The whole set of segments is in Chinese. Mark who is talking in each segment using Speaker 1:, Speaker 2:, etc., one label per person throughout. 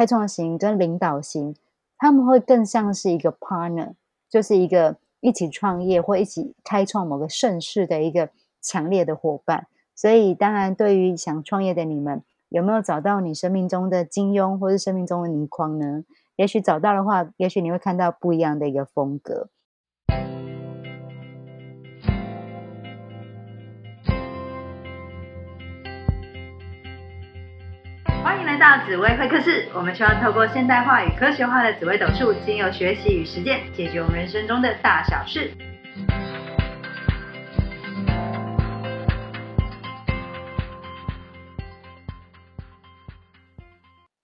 Speaker 1: 开创型跟领导型，他们会更像是一个 partner，就是一个一起创业或一起开创某个盛世的一个强烈的伙伴。所以，当然，对于想创业的你们，有没有找到你生命中的金庸，或是生命中的倪匡呢？也许找到的话，也许你会看到不一样的一个风格。到紫薇会客室，我们希望透过现代化与科学化的紫薇斗数，经由学习与实践，解决我们人生中的大小事。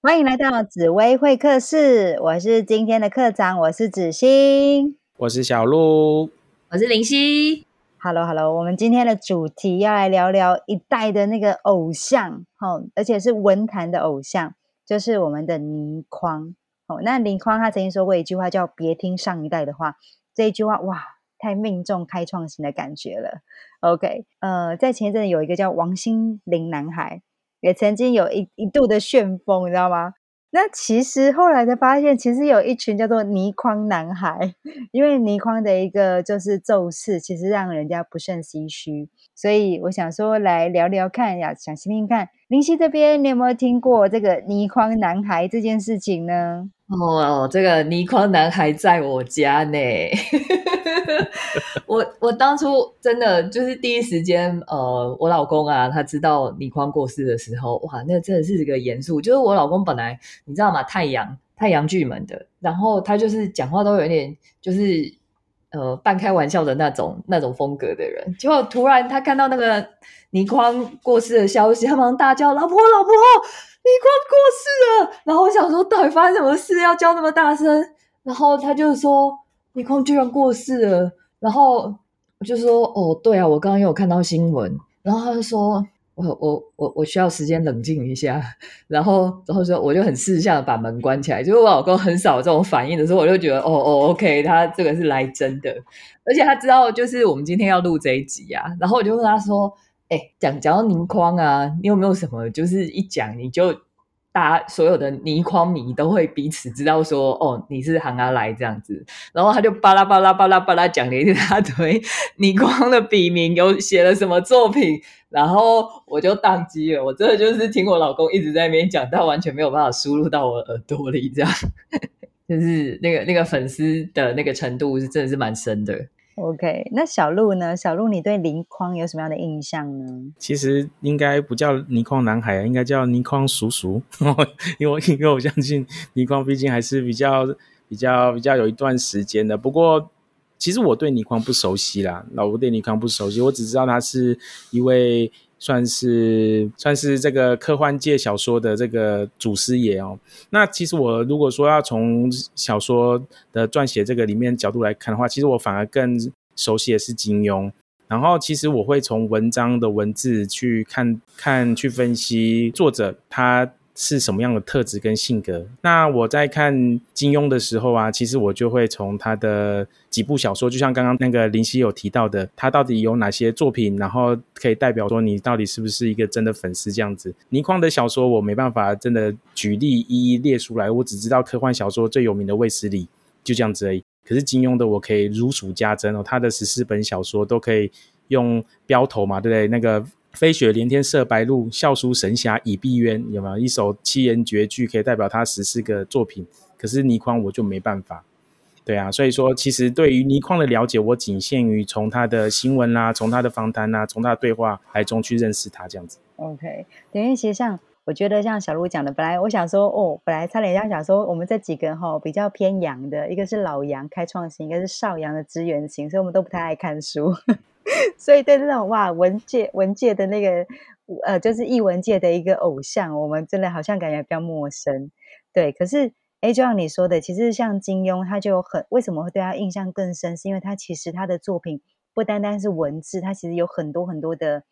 Speaker 1: 欢迎来到紫薇会客室，我是今天的课长，我是子欣，
Speaker 2: 我是小鹿，
Speaker 3: 我是林夕。
Speaker 1: Hello，Hello，我们今天的主题要来聊聊一代的那个偶像，哦，而且是文坛的偶像，就是我们的倪匡。哦，那倪匡他曾经说过一句话，叫“别听上一代的话”，这一句话哇，太命中开创型的感觉了。OK，呃，在前一阵有一个叫王心凌男孩。也曾经有一一度的旋风，你知道吗？那其实后来才发现，其实有一群叫做泥匡男孩，因为倪匡的一个就是咒式，其实让人家不胜唏嘘。所以我想说，来聊聊看呀，想听听看，林夕这边你有没有听过这个倪匡男孩这件事情呢？
Speaker 3: 哦，这个倪匡男孩在我家呢。我我当初真的就是第一时间，呃，我老公啊，他知道倪匡过世的时候，哇，那真的是一个严肃。就是我老公本来你知道吗？太阳太阳巨门的，然后他就是讲话都有点就是呃半开玩笑的那种那种风格的人。结果突然他看到那个倪匡过世的消息，他马上大叫：“老婆，老婆，倪匡过世了！”然后我想说，到底发生什么事要叫那么大声？然后他就说。倪匡居然过世了，然后我就说：“哦，对啊，我刚刚有看到新闻。”然后他就说：“我 我我我需要时间冷静一下。”然后然后说我就很识相的把门关起来。就是我老公很少这种反应的时候，我就觉得：“哦哦，OK，他这个是来真的。”而且他知道就是我们今天要录这一集啊。然后我就问他说：“哎，讲讲到倪匡啊，你有没有什么就是一讲你就？”大家所有的倪匡迷都会彼此知道说，哦，你是韩阿来这样子，然后他就巴拉巴拉巴拉巴拉讲了一大堆倪匡的笔名，有写了什么作品，然后我就宕机了。我真的就是听我老公一直在那边讲，但完全没有办法输入到我耳朵里，这样 就是那个那个粉丝的那个程度是真的是蛮深的。
Speaker 1: OK，那小鹿呢？小鹿，你对倪匡有什么样的印象呢？
Speaker 2: 其实应该不叫倪匡男孩，应该叫倪匡叔叔，因为因为我相信倪匡毕竟还是比较比较比较有一段时间的。不过，其实我对倪匡不熟悉啦，老吴对倪匡不熟悉，我只知道他是一位。算是算是这个科幻界小说的这个祖师爷哦。那其实我如果说要从小说的撰写这个里面角度来看的话，其实我反而更熟悉的是金庸。然后其实我会从文章的文字去看看去分析作者他。是什么样的特质跟性格？那我在看金庸的时候啊，其实我就会从他的几部小说，就像刚刚那个林夕有提到的，他到底有哪些作品，然后可以代表说你到底是不是一个真的粉丝这样子。倪匡的小说我没办法真的举例一一列出来，我只知道科幻小说最有名的卫斯理就这样子而已。可是金庸的我可以如数家珍哦，他的十四本小说都可以用标头嘛，对不对？那个。飞雪连天射白鹿，笑书神侠倚碧鸳，有没有一首七言绝句可以代表他十四个作品？可是倪匡我就没办法，对啊，所以说其实对于倪匡的了解，我仅限于从他的新闻啦，从他的访谈啦，从他的对话来中去认识他这样子。
Speaker 1: OK，等于其实像我觉得像小鹿讲的，本来我想说哦，本来差点要想说我们这几个哈比较偏洋的，一个是老杨开创型，一个是少阳的资源型，所以我们都不太爱看书。所以对这种哇文界文界的那个呃，就是译文界的一个偶像，我们真的好像感觉比较陌生。对，可是哎，就像你说的，其实像金庸，他就很为什么会对他印象更深，是因为他其实他的作品不单单是文字，他其实有很多很多的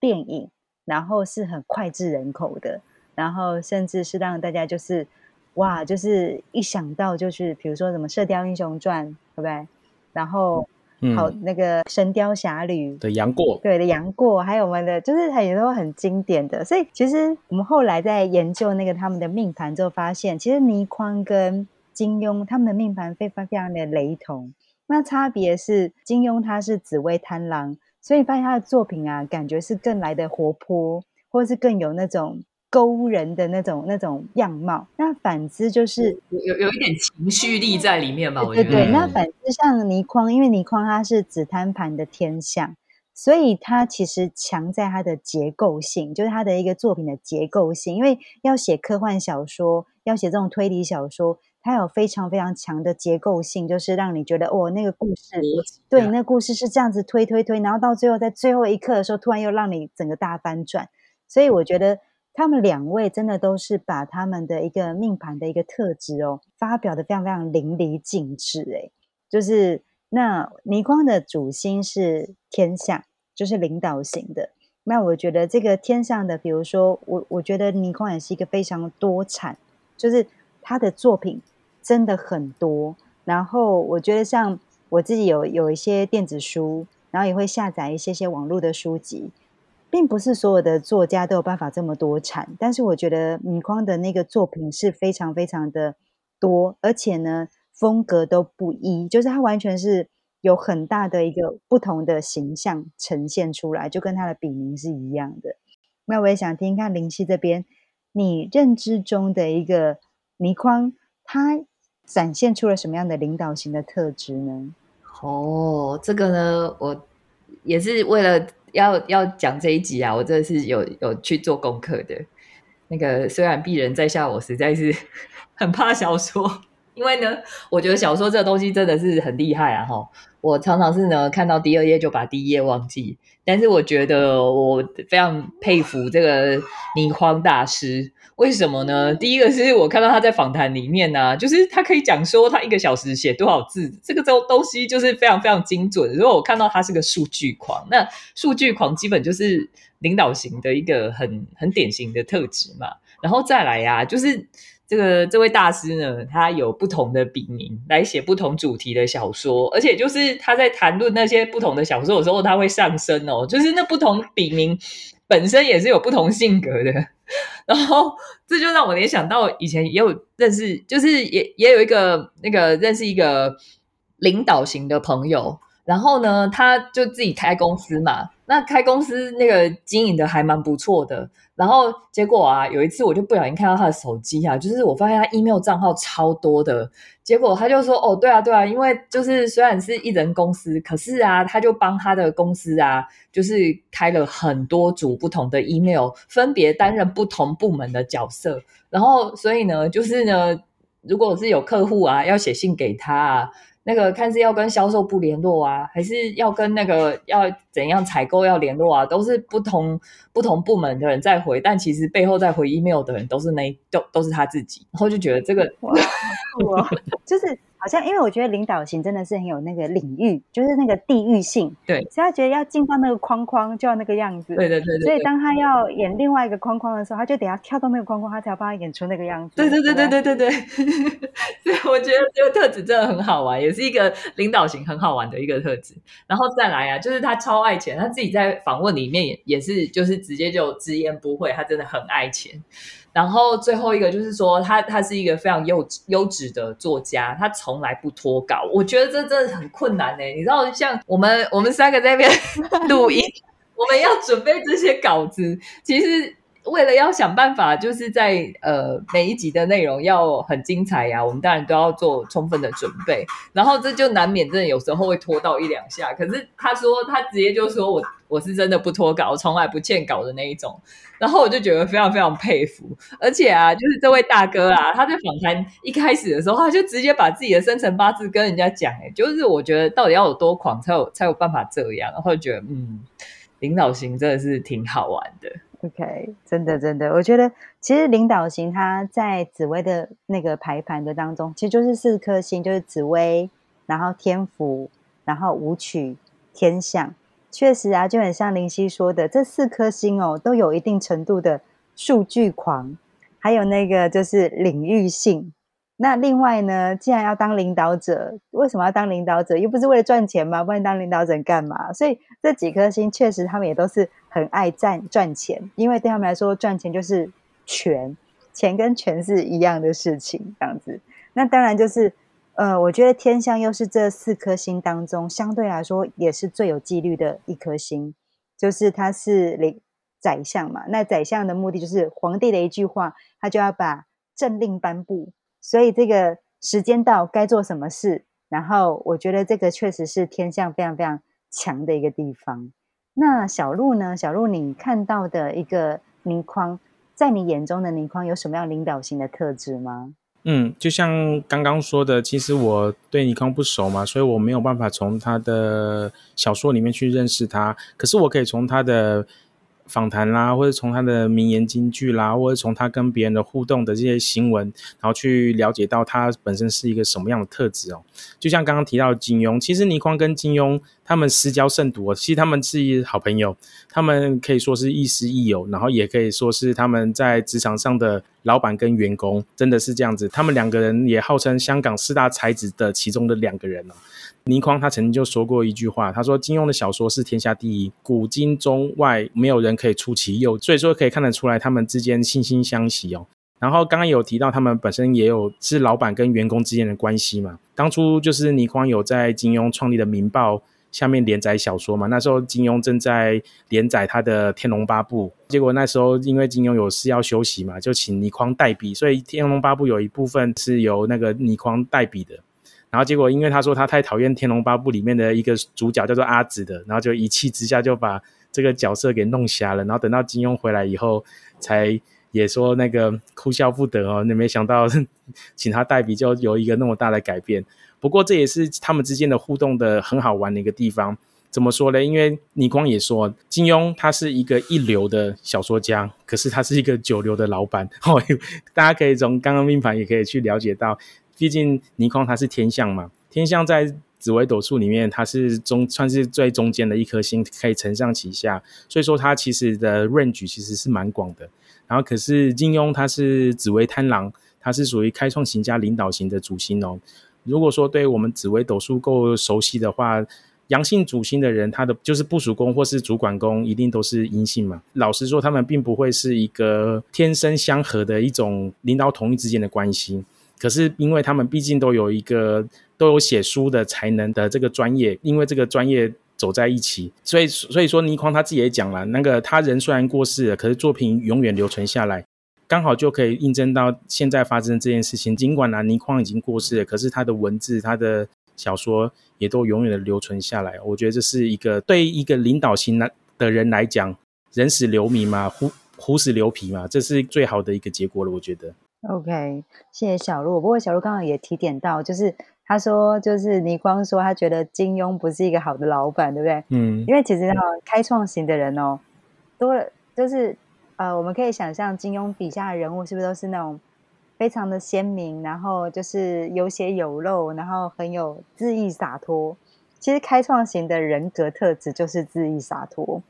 Speaker 1: 电影，然后是很脍炙人口的，然后甚至是让大家就是哇，就是一想到就是比如说什么《射雕英雄传》，对不对？然后。
Speaker 2: 嗯。
Speaker 1: 好那个《神雕侠侣》
Speaker 2: 的杨过，
Speaker 1: 对的杨过，还有我们的就是很多很经典的，所以其实我们后来在研究那个他们的命盘之后，发现其实倪匡跟金庸他们的命盘非常非常的雷同。那差别是金庸他是紫薇贪狼，所以发现他的作品啊，感觉是更来的活泼，或者是更有那种勾人的那种那种样貌。那反之就是
Speaker 3: 有有有一点情绪力在里面吧，我觉得。
Speaker 1: 对那反之像倪匡，因为倪匡他是紫摊盘的天象，所以他其实强在他的结构性，就是他的一个作品的结构性。因为要写科幻小说，要写这种推理小说，它有非常非常强的结构性，就是让你觉得哦，那个故事对，
Speaker 3: 啊
Speaker 1: 那故事是这样子推推推，然后到最后在最后一刻的时候，突然又让你整个大翻转。所以我觉得他们两位真的都是把他们的一个命盘的一个特质哦，发表的非常非常淋漓尽致。诶，就是那倪匡的主星是天象，就是领导型的。那我觉得这个天象的，比如说我，我觉得倪匡也是一个非常多产，就是他的作品真的很多。然后我觉得像我自己有有一些电子书，然后也会下载一些些网络的书籍，并不是所有的作家都有办法这么多产。但是我觉得倪匡的那个作品是非常非常的多，而且呢风格都不一，就是他完全是有很大的一个不同的形象呈现出来，就跟他的笔名是一样的。那我也想听看林夕这边，你认知中的一个倪匡，他展现出了什么样的领导型的特质呢？
Speaker 3: 哦，这个呢，我也是为了要要讲这一集啊，我真的是有有去做功课的。那个虽然鄙人在下，我实在是 很怕小说，因为呢，我觉得小说这个东西真的是很厉害啊！哈，我常常是呢看到第二页就把第一页忘记，但是我觉得我非常佩服这个倪匡大师。为什么呢？第一个是我看到他在访谈里面呢、就是他可以讲说他一个小时写多少字，这个东东西就是非常非常精准。如果我看到他是个数据狂，那数据狂基本就是领导型的一个很很典型的特质嘛。然后再来呀、就是这个这位大师呢，他有不同的笔名来写不同主题的小说，而且就是他在谈论那些不同的小说的时候，他会上升哦，就是那不同笔名本身也是有不同性格的。然后这就让我联想到以前也有认识，就是也也有一个那个认识一个领导型的朋友，然后呢，他就自己开公司嘛，那开公司那个经营的还蛮不错的。然后结果啊，有一次我就不小心看到他的手机啊，就是我发现他 email 账号超多的。结果他就说：“哦，对啊，对啊，因为就是虽然是一人公司，可是啊，他就帮他的公司啊，就是开了很多组不同的 email，分别担任不同部门的角色。然后所以呢，就是呢，如果是有客户啊，要写信给他啊。”那个看是要跟销售部联络啊，还是要跟那个要怎样采购要联络啊，都是不同不同部门的人在回，但其实背后在回 email 的人都是那都都是他自己，然后就觉得这个
Speaker 1: 哇，就是好像，因为我觉得领导型真的是很有那个领域，就是那个地域性，
Speaker 3: 对
Speaker 1: 所以他觉得要进到那个框框就要那个样子，
Speaker 3: 对对对对
Speaker 1: 所以当他要演另外一个框框的时候，他就得要跳到那个框框，他才要帮他演出那个样子。
Speaker 3: 对对对对对对对，所以我觉得这个特质真的很好玩，也是一个领导型很好玩的一个特质。然后再来啊，就是他超爱钱，他自己在访问里面也也是就是直接就直言不讳，他真的很爱钱。然后最后一个就是说，他他是一个非常优优质的作家，他从来不脱稿。我觉得这真的很困难呢、你知道，像我们我们三个在那边 录音，我们要准备这些稿子，其实为了要想办法，就是在呃每一集的内容要很精彩呀、我们当然都要做充分的准备。然后这就难免真的有时候会拖到一两下。可是他说他直接就说我我是真的不脱稿，从来不欠稿的那一种。然后我就觉得非常非常佩服，而且啊，就是这位大哥啊，他在访谈一开始的时候，他就直接把自己的生辰八字跟人家讲，哎，就是我觉得到底要有多狂才有才有办法这样，然后觉得嗯，领导型真的是挺好玩的。
Speaker 1: OK，真的真的，我觉得其实领导型它在紫薇的那个排盘的当中，其实就是四颗星，就是紫薇，然后天府，然后舞曲、天象。确实啊，就很像林夕说的，这四颗星哦，都有一定程度的数据狂，还有那个就是领域性。那另外呢，既然要当领导者，为什么要当领导者？又不是为了赚钱吗？不然当领导者干嘛？所以这几颗星确实，他们也都是很爱赚赚钱，因为对他们来说，赚钱就是权，钱跟权是一样的事情，这样子。那当然就是，呃，我觉得天象又是这四颗星当中相对来说也是最有纪律的一颗星，就是它是领宰相嘛。那宰相的目的就是皇帝的一句话，他就要把政令颁布。所以这个时间到该做什么事，然后我觉得这个确实是天象非常非常强的一个地方。那小鹿呢？小鹿，你看到的一个倪匡，在你眼中的倪匡有什么样领导型的特质吗？
Speaker 2: 嗯，就像刚刚说的，其实我对倪匡不熟嘛，所以我没有办法从他的小说里面去认识他。可是我可以从他的。访谈啦，或者从他的名言金句啦，或者从他跟别人的互动的这些新闻，然后去了解到他本身是一个什么样的特质哦。就像刚刚提到金庸，其实倪匡跟金庸他们私交甚笃，其实他们是好朋友，他们可以说是亦师亦友，然后也可以说是他们在职场上的老板跟员工，真的是这样子。他们两个人也号称香港四大才子的其中的两个人哦。倪匡他曾经就说过一句话，他说金庸的小说是天下第一，古今中外没有人可以出其右，所以说可以看得出来他们之间惺惺相惜哦。然后刚刚有提到他们本身也有是老板跟员工之间的关系嘛。当初就是倪匡有在金庸创立的《明报》下面连载小说嘛，那时候金庸正在连载他的《天龙八部》，结果那时候因为金庸有事要休息嘛，就请倪匡代笔，所以《天龙八部》有一部分是由那个倪匡代笔的。然后结果，因为他说他太讨厌《天龙八部》里面的一个主角叫做阿紫的，然后就一气之下就把这个角色给弄瞎了。然后等到金庸回来以后，才也说那个哭笑不得哦。那没想到请他代笔就有一个那么大的改变。不过这也是他们之间的互动的很好玩的一个地方。怎么说呢？因为倪匡也说金庸他是一个一流的小说家，可是他是一个九流的老板。哦，大家可以从刚刚命盘也可以去了解到。毕竟倪匡他是天象嘛，天象在紫微斗数里面，它是中算是最中间的一颗星，可以承上启下，所以说它其实的 range 其实是蛮广的。然后可是金庸他是紫微贪狼，他是属于开创型加领导型的主星哦。如果说对我们紫微斗数够熟悉的话，阳性主星的人，他的就是部署宫或是主管宫，一定都是阴性嘛。老实说，他们并不会是一个天生相合的一种领导统一之间的关系。可是，因为他们毕竟都有一个都有写书的才能的这个专业，因为这个专业走在一起，所以所以说倪匡他自己也讲了，那个他人虽然过世了，可是作品永远留存下来，刚好就可以印证到现在发生这件事情。尽管呢，倪匡已经过世了，可是他的文字、他的小说也都永远的留存下来。我觉得这是一个对一个领导型的的人来讲，人死留名嘛，虎虎死留皮嘛，这是最好的一个结果了。我觉得。
Speaker 1: OK，谢谢小鹿。不过小鹿刚刚也提点到，就是他说，就是倪光说他觉得金庸不是一个好的老板，对不对？嗯，因为其实哈，开创型的人哦，多了，就是呃，我们可以想象金庸笔下的人物是不是都是那种非常的鲜明，然后就是有血有肉，然后很有恣意洒脱。其实开创型的人格特质就是恣意洒脱。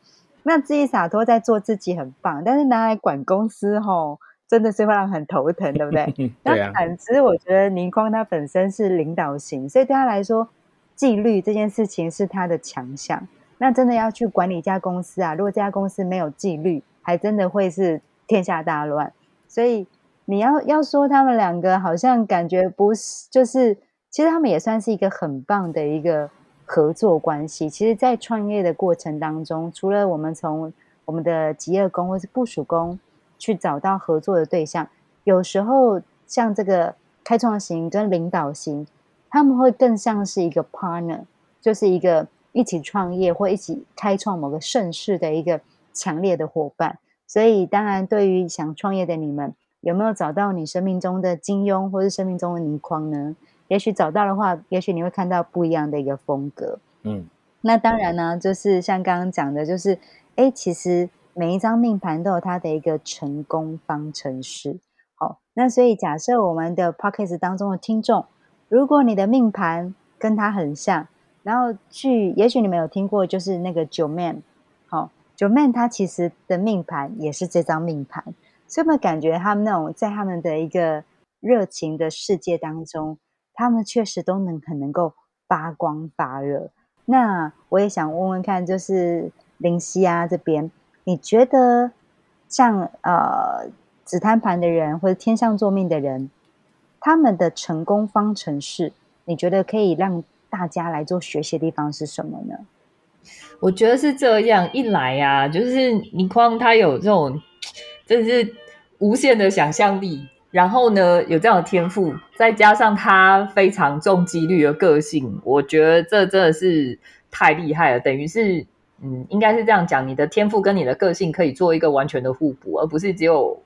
Speaker 1: 那恣意洒脱在做自己很棒，但是拿来管公司吼。真的是会让很头疼，对不对？那反之，我觉得倪匡他本身是领导型，所以对他来说，纪律这件事情是他的强项。那真的要去管理一家公司啊，如果这家公司没有纪律，还真的会是天下大乱。所以你要要说他们两个好像感觉不是，就是其实他们也算是一个很棒的一个合作关系。其实，在创业的过程当中，除了我们从我们的吉业宫或是部署宫。去找到合作的对象，有时候像这个开创型跟领导型，他们会更像是一个 partner，就是一个一起创业或一起开创某个盛世的一个强烈的伙伴。所以，当然，对于想创业的你们，有没有找到你生命中的金庸，或是生命中的倪匡呢？也许找到的话，也许你会看到不一样的一个风格。嗯，那当然呢，就是像刚刚讲的，就是哎，其实。每一张命盘都有它的一个成功方程式。好，那所以假设我们的 p o c k e t 当中的听众，如果你的命盘跟他很像，然后据也许你们有听过，就是那个九 man，好，九 man 他其实的命盘也是这张命盘，所以我们感觉他们那种在他们的一个热情的世界当中，他们确实都能很能够发光发热。那我也想问问看，就是林夕啊这边，你觉得像呃紫檀盘的人或者天上作命的人，他们的成功方程式，你觉得可以让大家来做学习的地方是什么呢？
Speaker 3: 我觉得是这样一来呀，就是倪匡他有这种，真是无限的想象力，然后呢有这样的天赋，再加上他非常重几率的个性，我觉得这真的是太厉害了。等于是，嗯，应该是这样讲，你的天赋跟你的个性可以做一个完全的互补，而不是只有，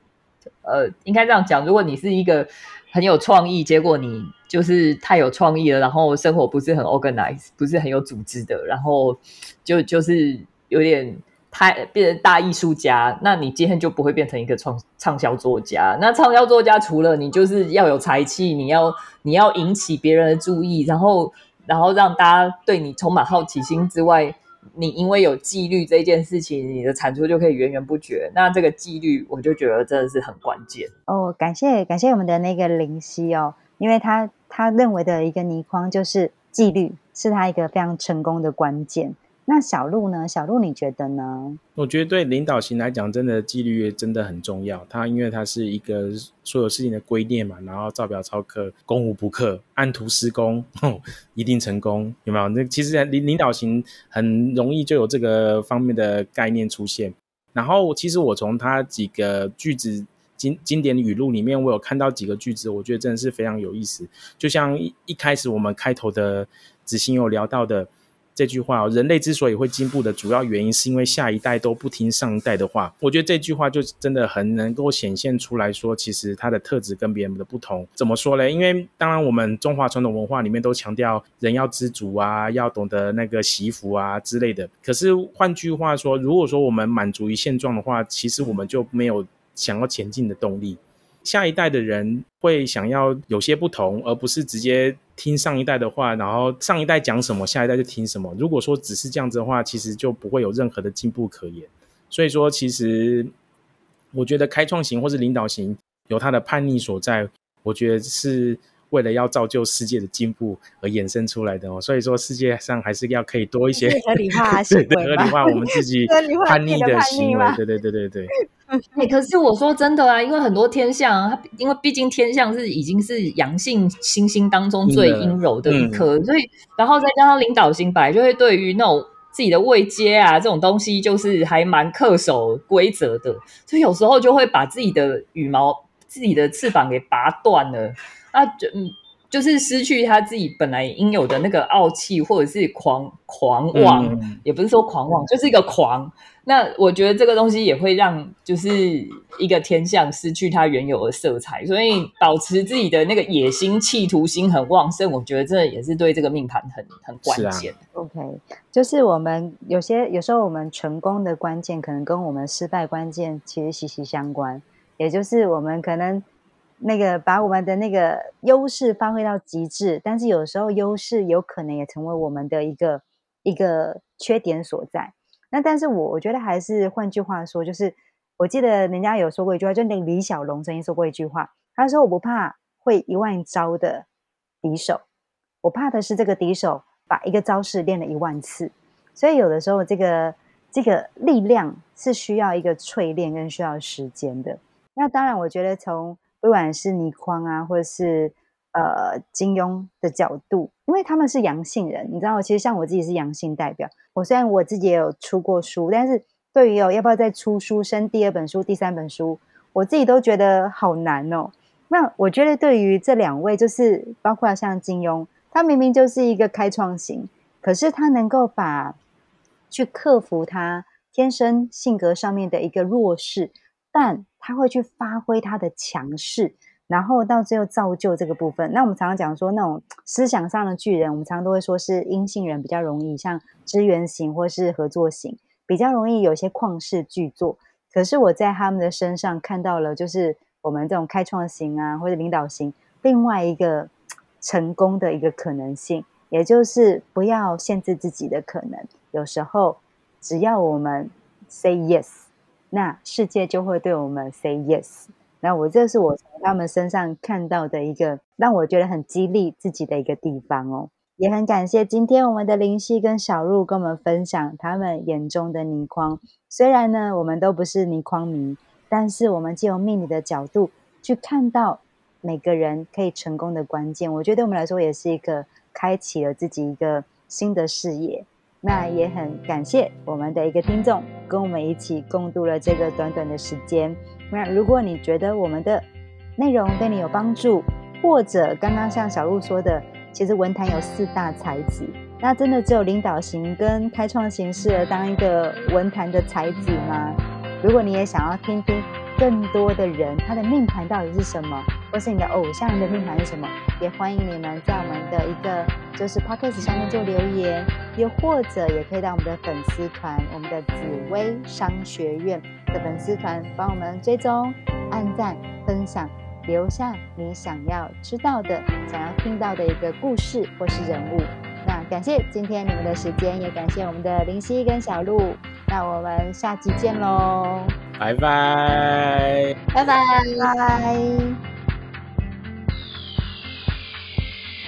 Speaker 3: 呃，应该这样讲，如果你是一个。很有创意，结果你就是太有创意了，然后生活不是很 organized，不是很有组织的，然后就就是有点太变成大艺术家，那你今天就不会变成一个创畅销作家。那畅销作家除了你就是要有才气，你要你要引起别人的注意，然后然后让大家对你充满好奇心之外。你因为有纪律这件事情，你的产出就可以源源不绝。那这个纪律，我就觉得真的是很关键
Speaker 1: 哦。感谢感谢我们的那个林夕哦，因为他他认为的一个倪匡就是纪律，是他一个非常成功的关键。那小鹿呢？小鹿，你觉得呢？
Speaker 2: 我觉得对领导型来讲，真的纪律真的很重要。它因为它是一个所有事情的规念嘛，然后照表操课，攻无不克，按图施工，一定成功，有没有？那其实领领导型很容易就有这个方面的概念出现。然后，其实我从他几个句子经经典语录里面，我有看到几个句子，我觉得真的是非常有意思。就像一一开始我们开头的子欣有聊到的。这句话哦，人类之所以会进步的主要原因，是因为下一代都不听上一代的话。我觉得这句话就真的很能够显现出来说，其实它的特质跟别人的不同。怎么说呢？因为当然我们中华传统文化里面都强调人要知足啊，要懂得那个惜福啊之类的。可是换句话说，如果说我们满足于现状的话，其实我们就没有想要前进的动力。下一代的人会想要有些不同，而不是直接听上一代的话，然后上一代讲什么，下一代就听什么。如果说只是这样子的话，其实就不会有任何的进步可言。所以说，其实我觉得开创型或是领导型有它的叛逆所在，我觉得是。为了要造就世界的进步而衍生出来的哦，所以说世界上还是要可以多一些
Speaker 1: 合理化 行为，
Speaker 2: 合理化我们自己 叛逆的行为，对对对对对。
Speaker 3: 哎，可是我说真的啊，因为很多天象，它因为毕竟天象是已经是阳性星星当中最阴柔的一颗，所以然后再加上领导星白，就会对于那种自己的位阶啊这种东西，就是还蛮恪守规则的，所以有时候就会把自己的羽毛、自己的翅膀给拔断了。啊，就嗯，就是失去他自己本来应有的那个傲气，或者是狂狂妄，也不是说狂妄，就是一个狂。那我觉得这个东西也会让就是一个天象失去它原有的色彩，所以保持自己的那个野心、企图心很旺盛，我觉得这也是对这个命盘很很关键。
Speaker 1: OK，就是我们有些有时候我们成功的关键，可能跟我们失败关键其实息息相关，也就是我们可能。那个把我们的那个优势发挥到极致，但是有时候优势有可能也成为我们的一个一个缺点所在。那但是我我觉得还是换句话说，就是我记得人家有说过一句话，就那个李小龙曾经说过一句话，他说：“我不怕会一万招的敌手，我怕的是这个敌手把一个招式练了一万次。”所以有的时候这个这个力量是需要一个淬炼跟需要时间的。那当然，我觉得从不管是倪匡啊，或者是呃金庸的角度，因为他们是阳性人，你知道，其实像我自己是阳性代表。我虽然我自己也有出过书，但是对于哦要不要再出书、生第二本书、第三本书，我自己都觉得好难哦。那我觉得对于这两位，就是包括像金庸，他明明就是一个开创型，可是他能够把去克服他天生性格上面的一个弱势。但他会去发挥他的强势，然后到最后造就这个部分。那我们常常讲说，那种思想上的巨人，我们常常都会说是阴性人比较容易，像支援型或是合作型，比较容易有些旷世巨作。可是我在他们的身上看到了，就是我们这种开创型啊，或者领导型，另外一个成功的一个可能性，也就是不要限制自己的可能。有时候只要我们 say yes。那世界就会对我们 say yes，那我这是我从他们身上看到的一个让我觉得很激励自己的一个地方哦。也很感谢今天我们的林夕跟小鹿跟我们分享他们眼中的倪匡。虽然呢，我们都不是倪匡迷，但是我们借由命理的角度去看到每个人可以成功的关键，我觉得对我们来说也是一个开启了自己一个新的视野。那也很感谢我们的一个听众跟我们一起共度了这个短短的时间。那如果你觉得我们的内容对你有帮助，或者刚刚像小鹿说的。其实文坛有四大才子，那真的只有领导型跟开创型适合当一个文坛的才子吗？如果你也想要听听更多的人他的命盘到底是什么，或是你的偶像的命盘是什么，也欢迎你们在我们的一个就是 podcast 上面做留言，又或者也可以到我们的粉丝团，我们的紫薇商学院的粉丝团帮我们追踪、按赞、分享。留下你想要知道的、想要听到的一个故事或是人物。那感谢今天你们的时间，也感谢我们的林夕跟小鹿。那我们下期见喽！
Speaker 2: 拜拜，
Speaker 3: 拜拜，
Speaker 1: 拜。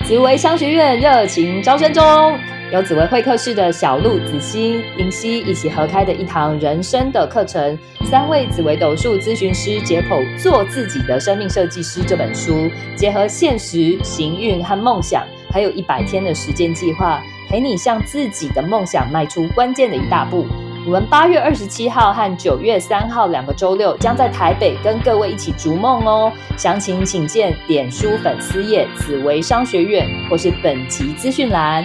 Speaker 3: 紫薇商学院热情招生中。由紫薇会客室的小鹿、子欣、林夕一起合开的一堂人生的课程，三位紫薇斗数咨询师解剖《做自己的生命设计师》这本书，结合现实、行运和梦想，还有一百天的时间计划，陪你向自己的梦想迈出关键的一大步。我们八月二十七号和九月三号两个周六将在台北跟各位一起逐梦哦。详情请见点书粉丝页紫薇商学院或是本集资讯栏。